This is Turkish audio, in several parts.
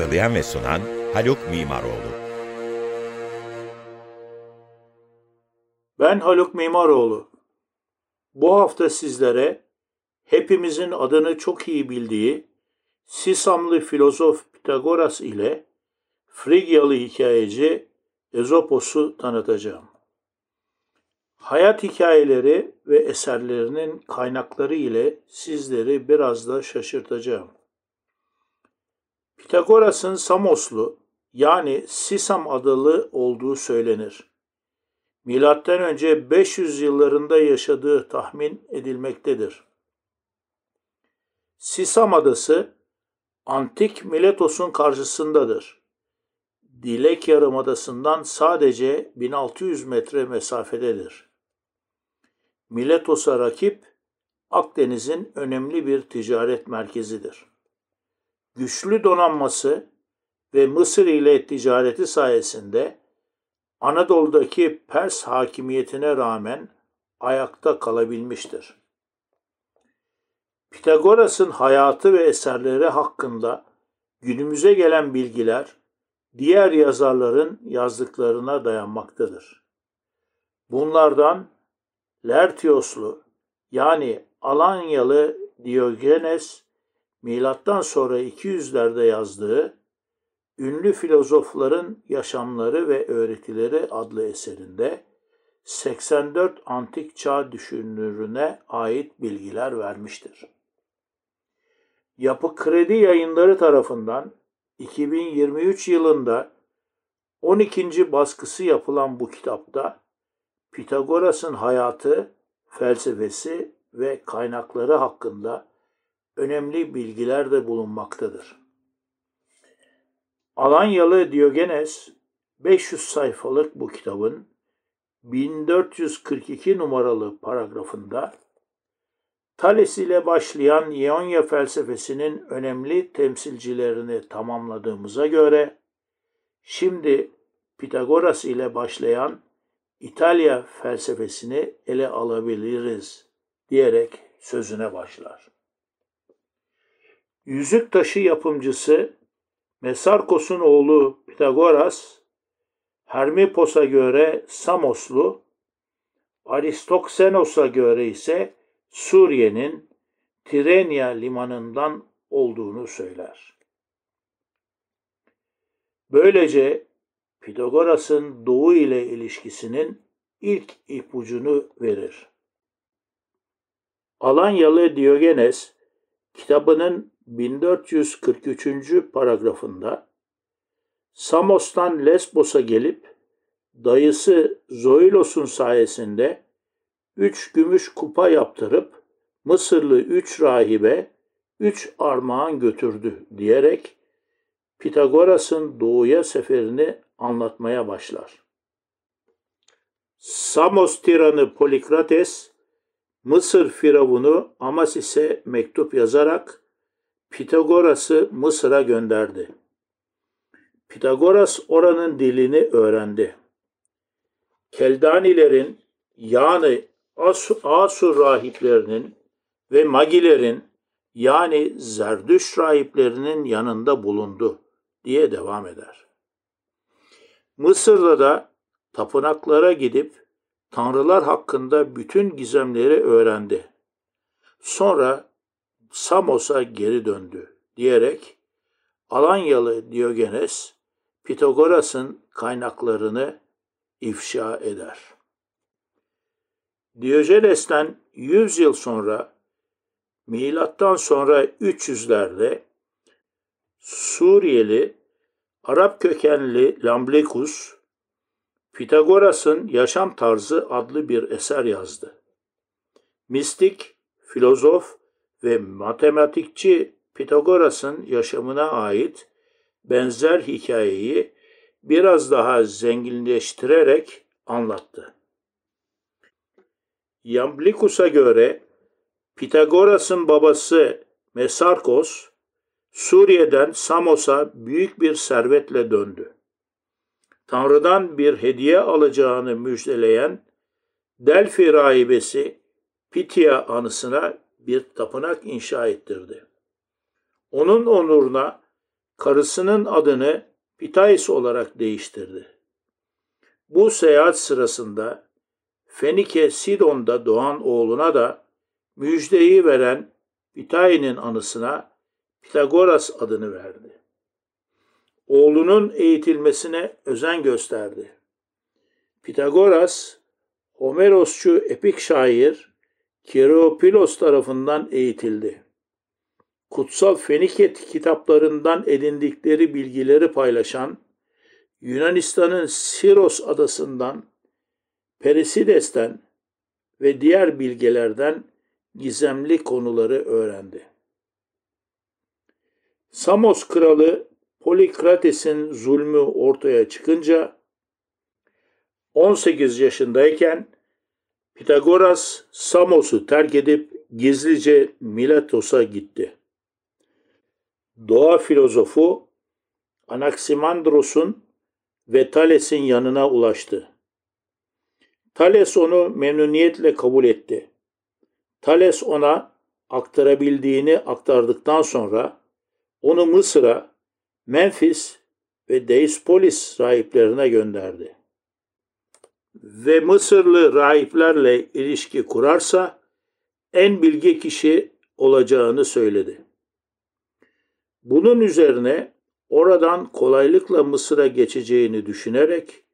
Hazırlayan ve sunan Haluk Mimaroğlu. Ben Haluk Mimaroğlu. Bu hafta sizlere hepimizin adını çok iyi bildiği Sisamlı filozof Pitagoras ile Frigyalı hikayeci Ezopos'u tanıtacağım. Hayat hikayeleri ve eserlerinin kaynakları ile sizleri biraz da şaşırtacağım. Pitagoras'ın Samoslu yani Sisam adalı olduğu söylenir. Milattan önce 500 yıllarında yaşadığı tahmin edilmektedir. Sisam adası antik Miletos'un karşısındadır. Dilek Yarımadası'ndan sadece 1600 metre mesafededir. Miletos'a rakip Akdeniz'in önemli bir ticaret merkezidir güçlü donanması ve Mısır ile ticareti sayesinde Anadolu'daki Pers hakimiyetine rağmen ayakta kalabilmiştir. Pitagoras'ın hayatı ve eserleri hakkında günümüze gelen bilgiler diğer yazarların yazdıklarına dayanmaktadır. Bunlardan Lertioslu yani Alanyalı Diogenes milattan sonra 200'lerde yazdığı Ünlü Filozofların Yaşamları ve Öğretileri adlı eserinde 84 antik çağ düşünürüne ait bilgiler vermiştir. Yapı Kredi Yayınları tarafından 2023 yılında 12. baskısı yapılan bu kitapta Pitagoras'ın hayatı, felsefesi ve kaynakları hakkında önemli bilgiler de bulunmaktadır. Alanyalı Diogenes 500 sayfalık bu kitabın 1442 numaralı paragrafında Thales ile başlayan İonya felsefesinin önemli temsilcilerini tamamladığımıza göre şimdi Pitagoras ile başlayan İtalya felsefesini ele alabiliriz diyerek sözüne başlar. Yüzük taşı yapımcısı Mesarkos'un oğlu Pitagoras, Hermipos'a göre Samoslu, Aristoksenos'a göre ise Suriye'nin Tirenya limanından olduğunu söyler. Böylece Pitagoras'ın doğu ile ilişkisinin ilk ipucunu verir. Alanyalı Diogenes kitabının 1443. paragrafında Samos'tan Lesbos'a gelip dayısı Zoilos'un sayesinde üç gümüş kupa yaptırıp Mısırlı üç rahibe üç armağan götürdü diyerek Pitagoras'ın doğuya seferini anlatmaya başlar. Samos tiranı Polikrates, Mısır firavunu Amasis'e mektup yazarak Pitagoras'ı Mısır'a gönderdi. Pitagoras oranın dilini öğrendi. Keldanilerin yani Asur rahiplerinin ve Magilerin yani Zerdüş rahiplerinin yanında bulundu diye devam eder. Mısır'da da tapınaklara gidip tanrılar hakkında bütün gizemleri öğrendi. Sonra Samos'a geri döndü diyerek Alanyalı Diogenes Pitagoras'ın kaynaklarını ifşa eder. Diyojenes'ten 100 yıl sonra milattan sonra 300'lerde Suriyeli Arap kökenli Lamblekus, Pitagoras'ın Yaşam Tarzı adlı bir eser yazdı. Mistik, filozof ve matematikçi Pitagoras'ın yaşamına ait benzer hikayeyi biraz daha zenginleştirerek anlattı. Yamblikus'a göre Pitagoras'ın babası Mesarkos, Suriye'den Samos'a büyük bir servetle döndü. Tanrı'dan bir hediye alacağını müjdeleyen Delphi rahibesi Pitya anısına bir tapınak inşa ettirdi. Onun onuruna karısının adını Pitais olarak değiştirdi. Bu seyahat sırasında Fenike Sidon'da doğan oğluna da müjdeyi veren Pitai'nin anısına Pitagoras adını verdi. Oğlunun eğitilmesine özen gösterdi. Pitagoras, Homerosçu epik şair Kieropilos tarafından eğitildi. Kutsal Feniket kitaplarından edindikleri bilgileri paylaşan Yunanistan'ın Siros adasından, Perisides'ten ve diğer bilgelerden gizemli konuları öğrendi. Samos kralı Polikrates'in zulmü ortaya çıkınca 18 yaşındayken Pitagoras Samos'u terk edip gizlice Miletos'a gitti. Doğa filozofu Anaximandros'un ve Thales'in yanına ulaştı. Thales onu memnuniyetle kabul etti. Thales ona aktarabildiğini aktardıktan sonra onu Mısır'a, Memphis ve Deispolis rahiplerine gönderdi. Ve Mısırlı rahiplerle ilişki kurarsa en bilge kişi olacağını söyledi. Bunun üzerine oradan kolaylıkla Mısır'a geçeceğini düşünerek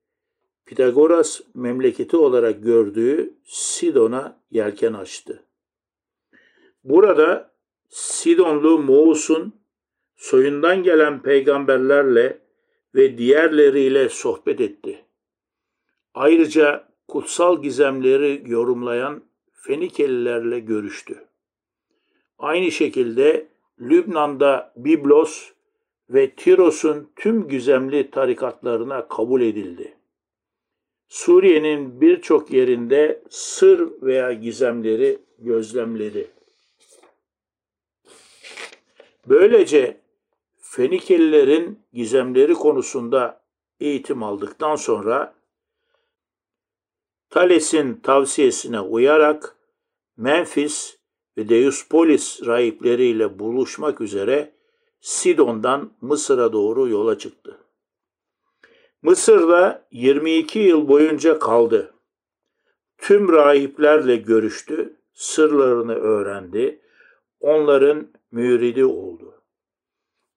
Pitagoras memleketi olarak gördüğü Sidon'a yelken açtı. Burada Sidonlu Moğus'un soyundan gelen peygamberlerle ve diğerleriyle sohbet etti. Ayrıca kutsal gizemleri yorumlayan Fenikelilerle görüştü. Aynı şekilde Lübnan'da Biblos ve Tiros'un tüm gizemli tarikatlarına kabul edildi. Suriye'nin birçok yerinde sır veya gizemleri gözlemledi. Böylece Fenikelilerin gizemleri konusunda eğitim aldıktan sonra Thales'in tavsiyesine uyarak Memphis ve Deuspolis rahipleriyle buluşmak üzere Sidon'dan Mısır'a doğru yola çıktı. Mısır'da 22 yıl boyunca kaldı. Tüm rahiplerle görüştü, sırlarını öğrendi, onların müridi oldu.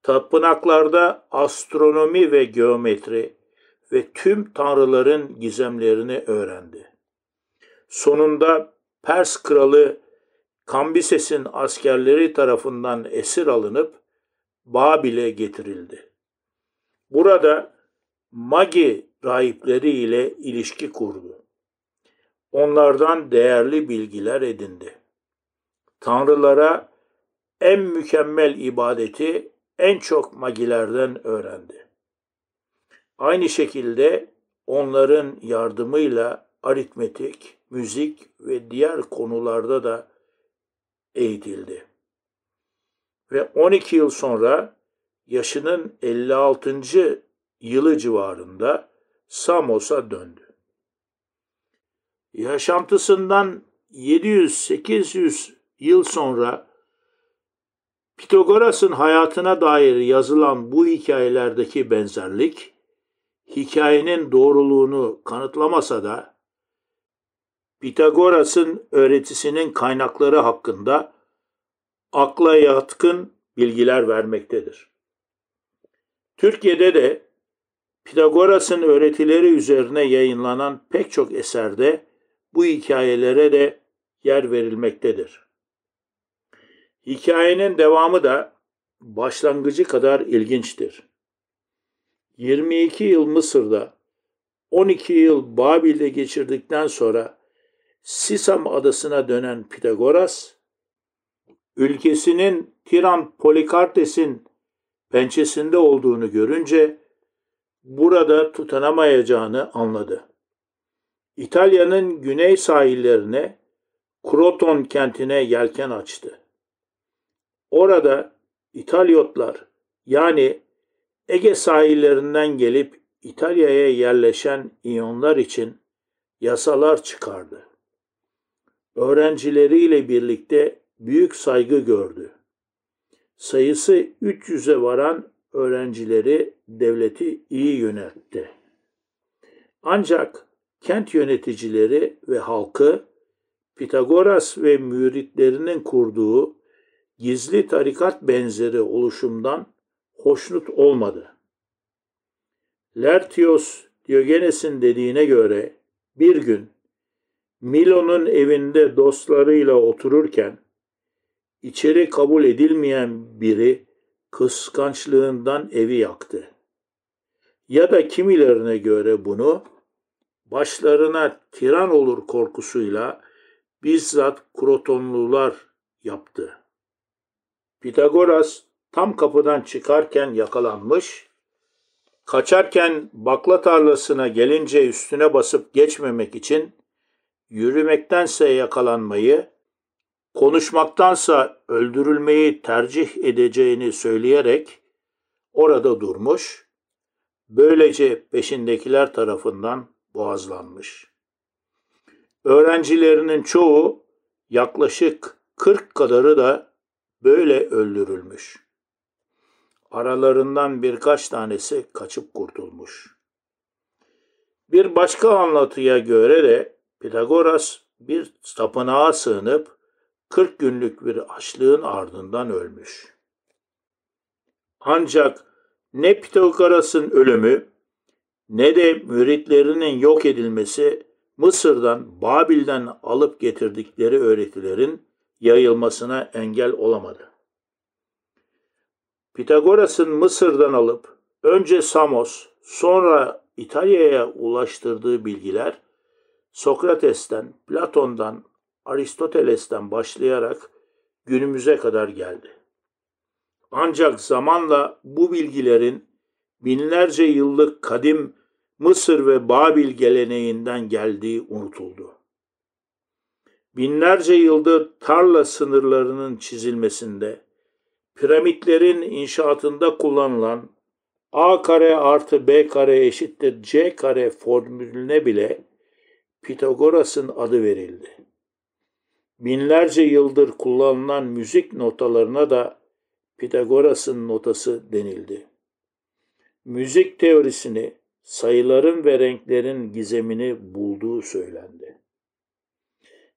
Tapınaklarda astronomi ve geometri ve tüm tanrıların gizemlerini öğrendi. Sonunda Pers kralı Kambises'in askerleri tarafından esir alınıp Babil'e getirildi. Burada Magi rahipleri ile ilişki kurdu. Onlardan değerli bilgiler edindi. Tanrılara en mükemmel ibadeti en çok magilerden öğrendi. Aynı şekilde onların yardımıyla aritmetik, müzik ve diğer konularda da eğitildi. Ve 12 yıl sonra yaşının 56. yılı civarında Samos'a döndü. Yaşantısından 700-800 yıl sonra Pitagoras'ın hayatına dair yazılan bu hikayelerdeki benzerlik, hikayenin doğruluğunu kanıtlamasa da Pitagoras'ın öğretisinin kaynakları hakkında akla yatkın bilgiler vermektedir. Türkiye'de de Pitagoras'ın öğretileri üzerine yayınlanan pek çok eserde bu hikayelere de yer verilmektedir. Hikayenin devamı da başlangıcı kadar ilginçtir. 22 yıl Mısır'da, 12 yıl Babil'de geçirdikten sonra Sisam adasına dönen Pitagoras, ülkesinin Tiran Polikartes'in pençesinde olduğunu görünce burada tutanamayacağını anladı. İtalya'nın güney sahillerine Kroton kentine yelken açtı. Orada İtalyotlar yani Ege sahillerinden gelip İtalya'ya yerleşen İyonlar için yasalar çıkardı. Öğrencileriyle birlikte büyük saygı gördü. Sayısı 300'e varan öğrencileri devleti iyi yönetti. Ancak kent yöneticileri ve halkı Pitagoras ve müritlerinin kurduğu gizli tarikat benzeri oluşumdan hoşnut olmadı. Lertios Diogenes'in dediğine göre bir gün Milo'nun evinde dostlarıyla otururken içeri kabul edilmeyen biri kıskançlığından evi yaktı. Ya da kimilerine göre bunu başlarına tiran olur korkusuyla bizzat Krotonlular yaptı. Pitagoras tam kapıdan çıkarken yakalanmış, kaçarken bakla tarlasına gelince üstüne basıp geçmemek için yürümektense yakalanmayı, konuşmaktansa öldürülmeyi tercih edeceğini söyleyerek orada durmuş, böylece peşindekiler tarafından boğazlanmış. Öğrencilerinin çoğu yaklaşık 40 kadarı da böyle öldürülmüş. Aralarından birkaç tanesi kaçıp kurtulmuş. Bir başka anlatıya göre de Pitagoras bir tapınağa sığınıp 40 günlük bir açlığın ardından ölmüş. Ancak ne Pitagoras'ın ölümü ne de müritlerinin yok edilmesi Mısır'dan, Babil'den alıp getirdikleri öğretilerin yayılmasına engel olamadı. Pitagoras'ın Mısır'dan alıp önce Samos, sonra İtalya'ya ulaştırdığı bilgiler Sokrates'ten, Platon'dan, Aristoteles'ten başlayarak günümüze kadar geldi. Ancak zamanla bu bilgilerin binlerce yıllık kadim Mısır ve Babil geleneğinden geldiği unutuldu. Binlerce yıldır tarla sınırlarının çizilmesinde, piramitlerin inşaatında kullanılan A kare artı B kare eşittir C kare formülüne bile Pitagoras'ın adı verildi. Binlerce yıldır kullanılan müzik notalarına da Pitagoras'ın notası denildi. Müzik teorisini, sayıların ve renklerin gizemini bulduğu söylendi.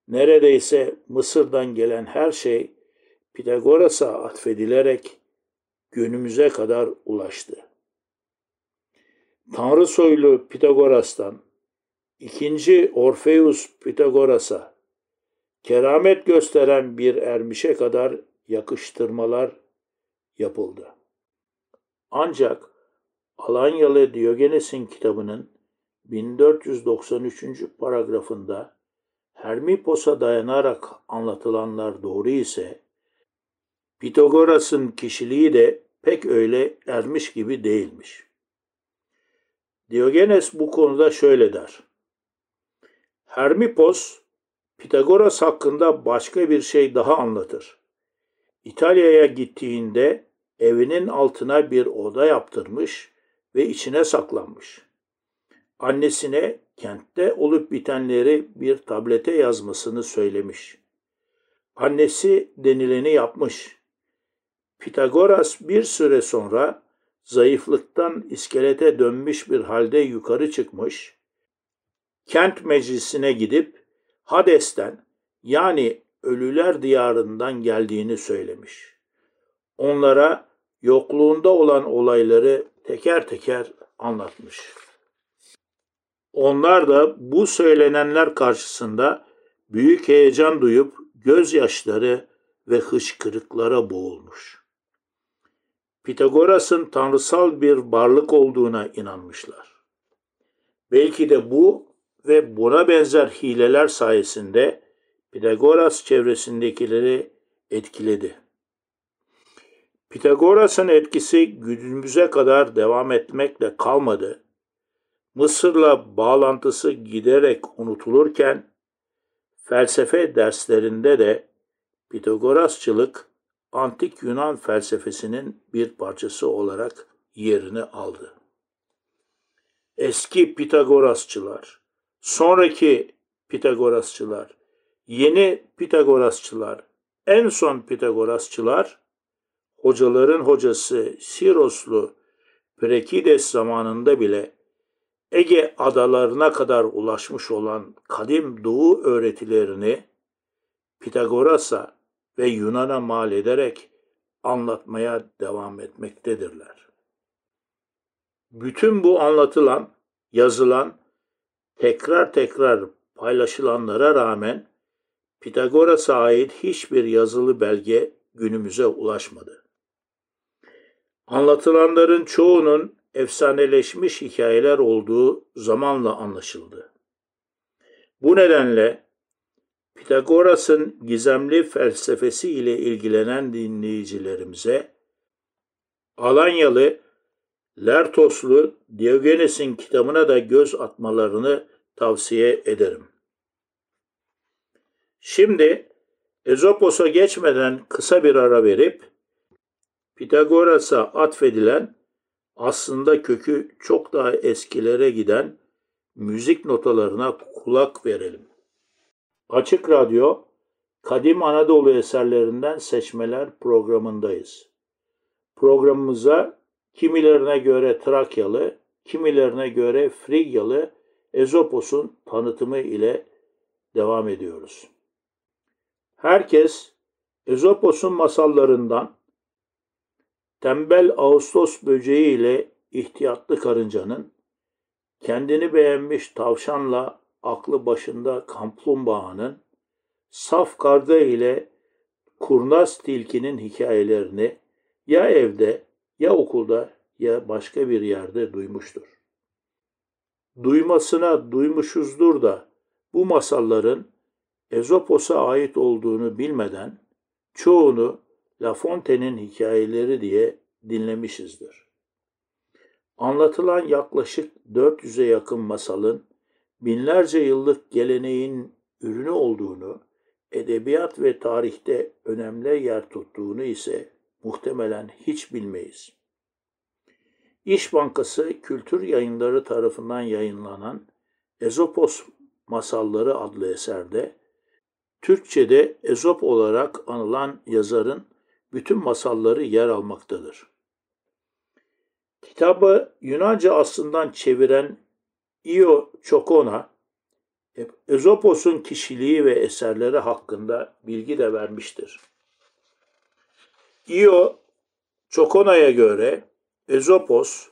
Neredeyse Mısır'dan gelen her şey Pitagoras'a atfedilerek günümüze kadar ulaştı. Tanrı soylu Pitagoras'tan ikinci Orfeus Pitagoras'a keramet gösteren bir ermişe kadar yakıştırmalar yapıldı. Ancak Alanyalı Diyogenes'in kitabının 1493. paragrafında Hermipos'a dayanarak anlatılanlar doğru ise Pitagoras'ın kişiliği de pek öyle ermiş gibi değilmiş. Diyogenes bu konuda şöyle der. Hermipos, Pitagoras hakkında başka bir şey daha anlatır. İtalya'ya gittiğinde evinin altına bir oda yaptırmış ve içine saklanmış. Annesine kentte olup bitenleri bir tablete yazmasını söylemiş. Annesi denileni yapmış. Pitagoras bir süre sonra zayıflıktan iskelete dönmüş bir halde yukarı çıkmış, kent meclisine gidip Hades'ten yani ölüler diyarından geldiğini söylemiş. Onlara yokluğunda olan olayları teker teker anlatmış. Onlar da bu söylenenler karşısında büyük heyecan duyup gözyaşları ve hışkırıklara boğulmuş. Pitagoras'ın tanrısal bir varlık olduğuna inanmışlar. Belki de bu ve buna benzer hileler sayesinde Pitagoras çevresindekileri etkiledi. Pitagoras'ın etkisi günümüze kadar devam etmekle kalmadı. Mısır'la bağlantısı giderek unutulurken felsefe derslerinde de Pitagorasçılık antik Yunan felsefesinin bir parçası olarak yerini aldı. Eski Pitagorasçılar, sonraki Pitagorasçılar, yeni Pitagorasçılar, en son Pitagorasçılar, hocaların hocası Siroslu Prekides zamanında bile Ege adalarına kadar ulaşmış olan kadim doğu öğretilerini Pitagoras'a ve Yunan'a mal ederek anlatmaya devam etmektedirler. Bütün bu anlatılan, yazılan, tekrar tekrar paylaşılanlara rağmen Pitagoras'a ait hiçbir yazılı belge günümüze ulaşmadı. Anlatılanların çoğunun efsaneleşmiş hikayeler olduğu zamanla anlaşıldı. Bu nedenle Pitagoras'ın gizemli felsefesi ile ilgilenen dinleyicilerimize Alanyalı Lertoslu Diogenes'in kitabına da göz atmalarını tavsiye ederim. Şimdi Ezopos'a geçmeden kısa bir ara verip Pitagoras'a atfedilen aslında kökü çok daha eskilere giden müzik notalarına kulak verelim. Açık Radyo, Kadim Anadolu eserlerinden seçmeler programındayız. Programımıza kimilerine göre Trakyalı, kimilerine göre Frigyalı Ezopos'un tanıtımı ile devam ediyoruz. Herkes Ezopos'un masallarından tembel Ağustos böceği ile ihtiyatlı karıncanın, kendini beğenmiş tavşanla aklı başında kaplumbağanın, saf karga ile kurnaz tilkinin hikayelerini ya evde ya okulda ya başka bir yerde duymuştur. Duymasına duymuşuzdur da bu masalların Ezopos'a ait olduğunu bilmeden çoğunu La Fontaine'in hikayeleri diye dinlemişizdir. Anlatılan yaklaşık 400'e yakın masalın binlerce yıllık geleneğin ürünü olduğunu, edebiyat ve tarihte önemli yer tuttuğunu ise muhtemelen hiç bilmeyiz. İş Bankası Kültür Yayınları tarafından yayınlanan Ezopos Masalları adlı eserde Türkçe'de Ezop olarak anılan yazarın bütün masalları yer almaktadır. Kitabı Yunanca aslından çeviren Io Çokona, Ezopos'un kişiliği ve eserleri hakkında bilgi de vermiştir. Io Çokona'ya göre Ezopos,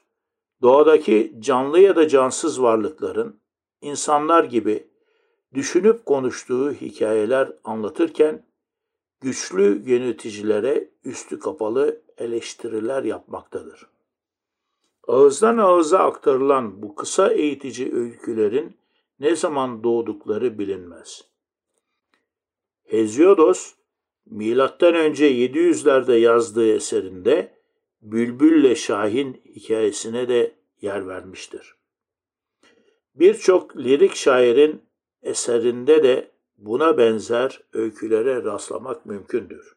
doğadaki canlı ya da cansız varlıkların insanlar gibi düşünüp konuştuğu hikayeler anlatırken güçlü yöneticilere üstü kapalı eleştiriler yapmaktadır. Ağızdan ağıza aktarılan bu kısa eğitici öykülerin ne zaman doğdukları bilinmez. Heziodos, önce 700'lerde yazdığı eserinde Bülbülle Şahin hikayesine de yer vermiştir. Birçok lirik şairin eserinde de buna benzer öykülere rastlamak mümkündür.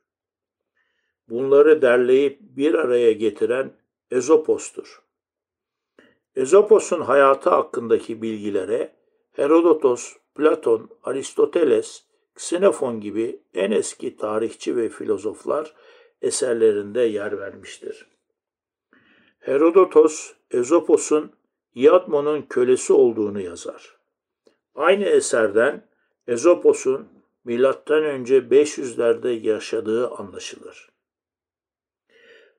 Bunları derleyip bir araya getiren Ezopos'tur. Ezopos'un hayatı hakkındaki bilgilere Herodotos, Platon, Aristoteles, Xenofon gibi en eski tarihçi ve filozoflar eserlerinde yer vermiştir. Herodotos, Ezopos'un Iadmon'un kölesi olduğunu yazar. Aynı eserden Ezopos'un milattan önce 500'lerde yaşadığı anlaşılır.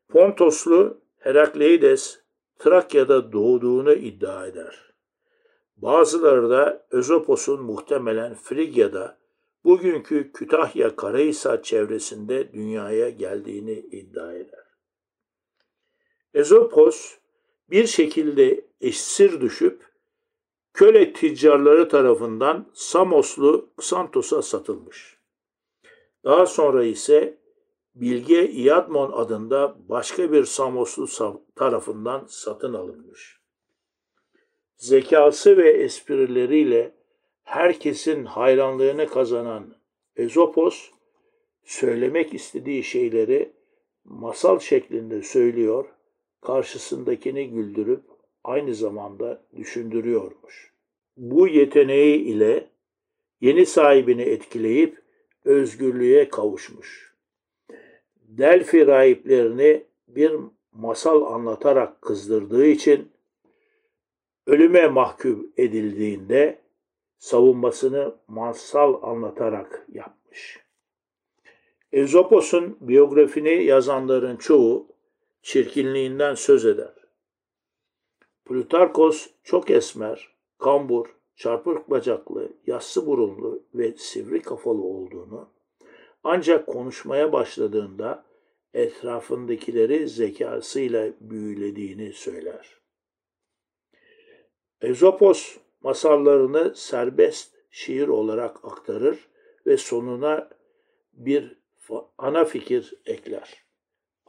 Pontoslu Herakleides Trakya'da doğduğunu iddia eder. Bazıları da Özopos'un muhtemelen Frigya'da, bugünkü Kütahya Karahisar çevresinde dünyaya geldiğini iddia eder. Ezopos bir şekilde esir düşüp köle ticcarları tarafından Samoslu Xantos'a satılmış. Daha sonra ise Bilge Iadmon adında başka bir Samoslu tarafından satın alınmış. Zekası ve esprileriyle herkesin hayranlığını kazanan Ezopos, söylemek istediği şeyleri masal şeklinde söylüyor, karşısındakini güldürüp aynı zamanda düşündürüyormuş. Bu yeteneği ile yeni sahibini etkileyip özgürlüğe kavuşmuş. Delphi rahiplerini bir masal anlatarak kızdırdığı için ölüme mahkum edildiğinde savunmasını masal anlatarak yapmış. Ezopos'un biyografini yazanların çoğu çirkinliğinden söz eder. Plutarkos çok esmer, kambur, çarpık bacaklı, yassı burunlu ve sivri kafalı olduğunu, ancak konuşmaya başladığında etrafındakileri zekasıyla büyülediğini söyler. Ezopos masallarını serbest şiir olarak aktarır ve sonuna bir ana fikir ekler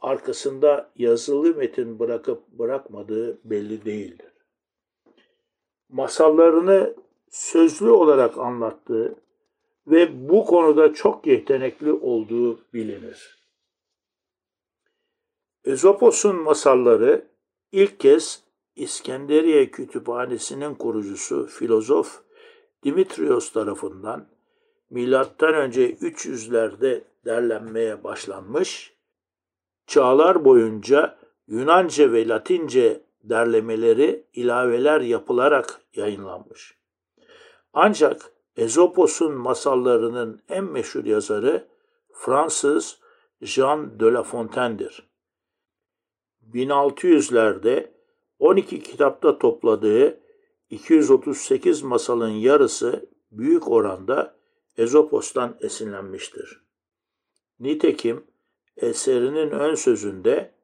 arkasında yazılı metin bırakıp bırakmadığı belli değildir. Masallarını sözlü olarak anlattığı ve bu konuda çok yetenekli olduğu bilinir. Ezopos'un masalları ilk kez İskenderiye Kütüphanesi'nin kurucusu filozof Dimitrios tarafından milattan önce 300'lerde derlenmeye başlanmış çağlar boyunca Yunanca ve Latince derlemeleri ilaveler yapılarak yayınlanmış. Ancak Ezopos'un masallarının en meşhur yazarı Fransız Jean de La Fontaine'dir. 1600'lerde 12 kitapta topladığı 238 masalın yarısı büyük oranda Ezopos'tan esinlenmiştir. Nitekim eserinin ön sözünde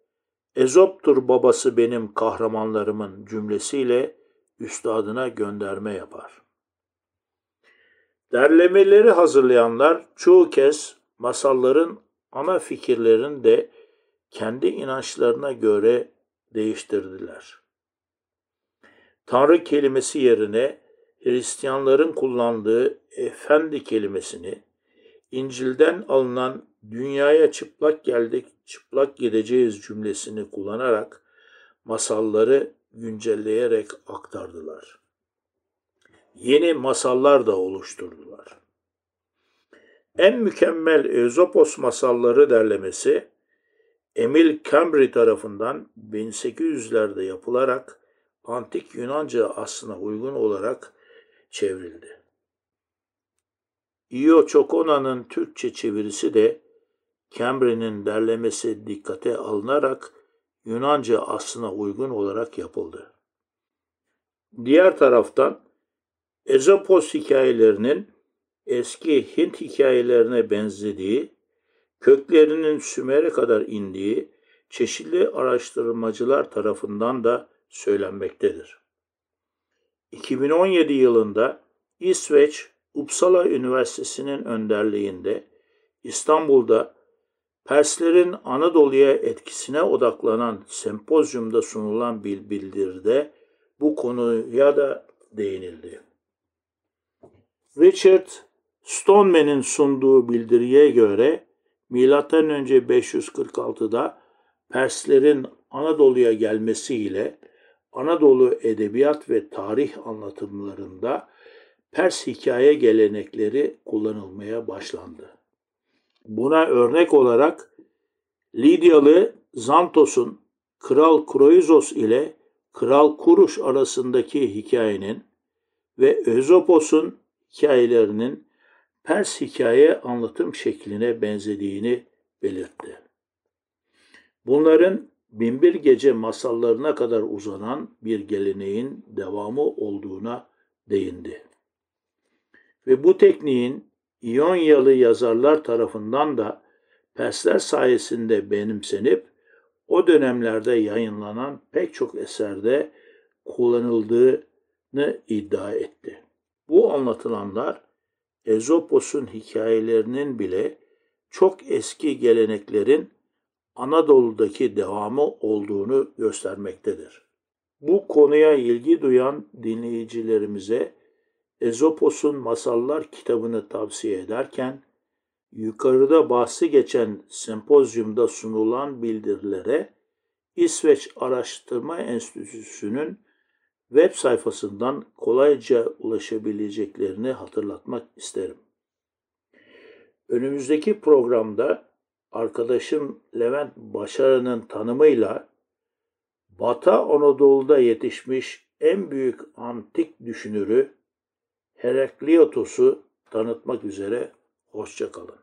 Ezop'tur babası benim kahramanlarımın cümlesiyle üstadına gönderme yapar. Derlemeleri hazırlayanlar çoğu kez masalların ana fikirlerini de kendi inançlarına göre değiştirdiler. Tanrı kelimesi yerine Hristiyanların kullandığı efendi kelimesini İncil'den alınan dünyaya çıplak geldik, çıplak gideceğiz cümlesini kullanarak masalları güncelleyerek aktardılar. Yeni masallar da oluşturdular. En mükemmel Ezopos masalları derlemesi Emil Cambry tarafından 1800'lerde yapılarak antik Yunanca aslına uygun olarak çevrildi. Io Çokona'nın Türkçe çevirisi de Cambry'nin derlemesi dikkate alınarak Yunanca aslına uygun olarak yapıldı. Diğer taraftan Ezopos hikayelerinin eski Hint hikayelerine benzediği, köklerinin Sümer'e kadar indiği çeşitli araştırmacılar tarafından da söylenmektedir. 2017 yılında İsveç Uppsala Üniversitesi'nin önderliğinde İstanbul'da Perslerin Anadolu'ya etkisine odaklanan sempozyumda sunulan bir bildiride bu konuya da değinildi. Richard Stoneman'in sunduğu bildiriye göre M.Ö. 546'da Perslerin Anadolu'ya gelmesiyle Anadolu edebiyat ve tarih anlatımlarında Pers hikaye gelenekleri kullanılmaya başlandı. Buna örnek olarak Lidyalı Zantos'un Kral Kroizos ile Kral Kuruş arasındaki hikayenin ve Özopos'un hikayelerinin Pers hikaye anlatım şekline benzediğini belirtti. Bunların binbir gece masallarına kadar uzanan bir geleneğin devamı olduğuna değindi. Ve bu tekniğin İyonyalı yazarlar tarafından da Persler sayesinde benimsenip o dönemlerde yayınlanan pek çok eserde kullanıldığını iddia etti. Bu anlatılanlar Ezopos'un hikayelerinin bile çok eski geleneklerin Anadolu'daki devamı olduğunu göstermektedir. Bu konuya ilgi duyan dinleyicilerimize Ezopos'un Masallar kitabını tavsiye ederken yukarıda bahsi geçen sempozyumda sunulan bildirilere İsveç Araştırma Enstitüsü'nün web sayfasından kolayca ulaşabileceklerini hatırlatmak isterim. Önümüzdeki programda arkadaşım Levent Başarı'nın tanımıyla Batı Anadolu'da yetişmiş en büyük antik düşünürü Herakliotos'u tanıtmak üzere hoşçakalın.